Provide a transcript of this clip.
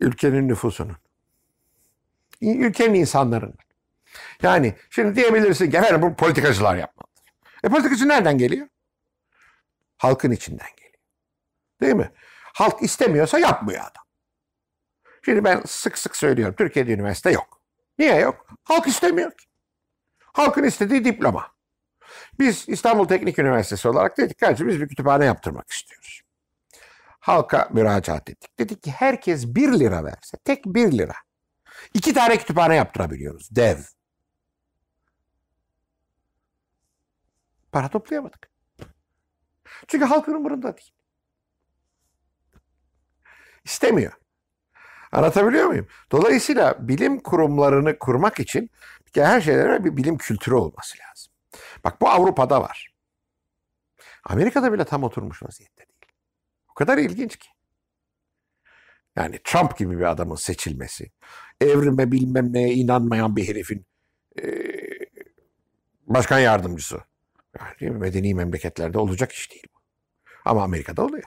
Ülkenin nüfusunun. Ülkenin insanların. Yani şimdi diyebilirsin ki efendim bu politikacılar yapmalıdır. E politikacı nereden geliyor? Halkın içinden geliyor. Değil mi? Halk istemiyorsa yapmıyor adam. Şimdi ben sık sık söylüyorum Türkiye'de üniversite yok. Niye yok? Halk istemiyor ki. Halkın istediği diploma. Biz İstanbul Teknik Üniversitesi olarak dedik ki biz bir kütüphane yaptırmak istiyoruz. Halka müracaat ettik. Dedik ki herkes bir lira verse, tek bir lira. iki tane kütüphane yaptırabiliyoruz. Dev. Para toplayamadık. Çünkü halkın umurunda değil. İstemiyor. Anlatabiliyor muyum? Dolayısıyla bilim kurumlarını kurmak için her şeylere bir bilim kültürü olması lazım. Bak bu Avrupa'da var. Amerika'da bile tam oturmuş vaziyette değil. Kadar ilginç ki. Yani Trump gibi bir adamın seçilmesi, evrime bilmem neye inanmayan bir herifin e, başkan yardımcısı. Yani? Medeni memleketlerde olacak iş değil bu. Ama Amerika'da oluyor.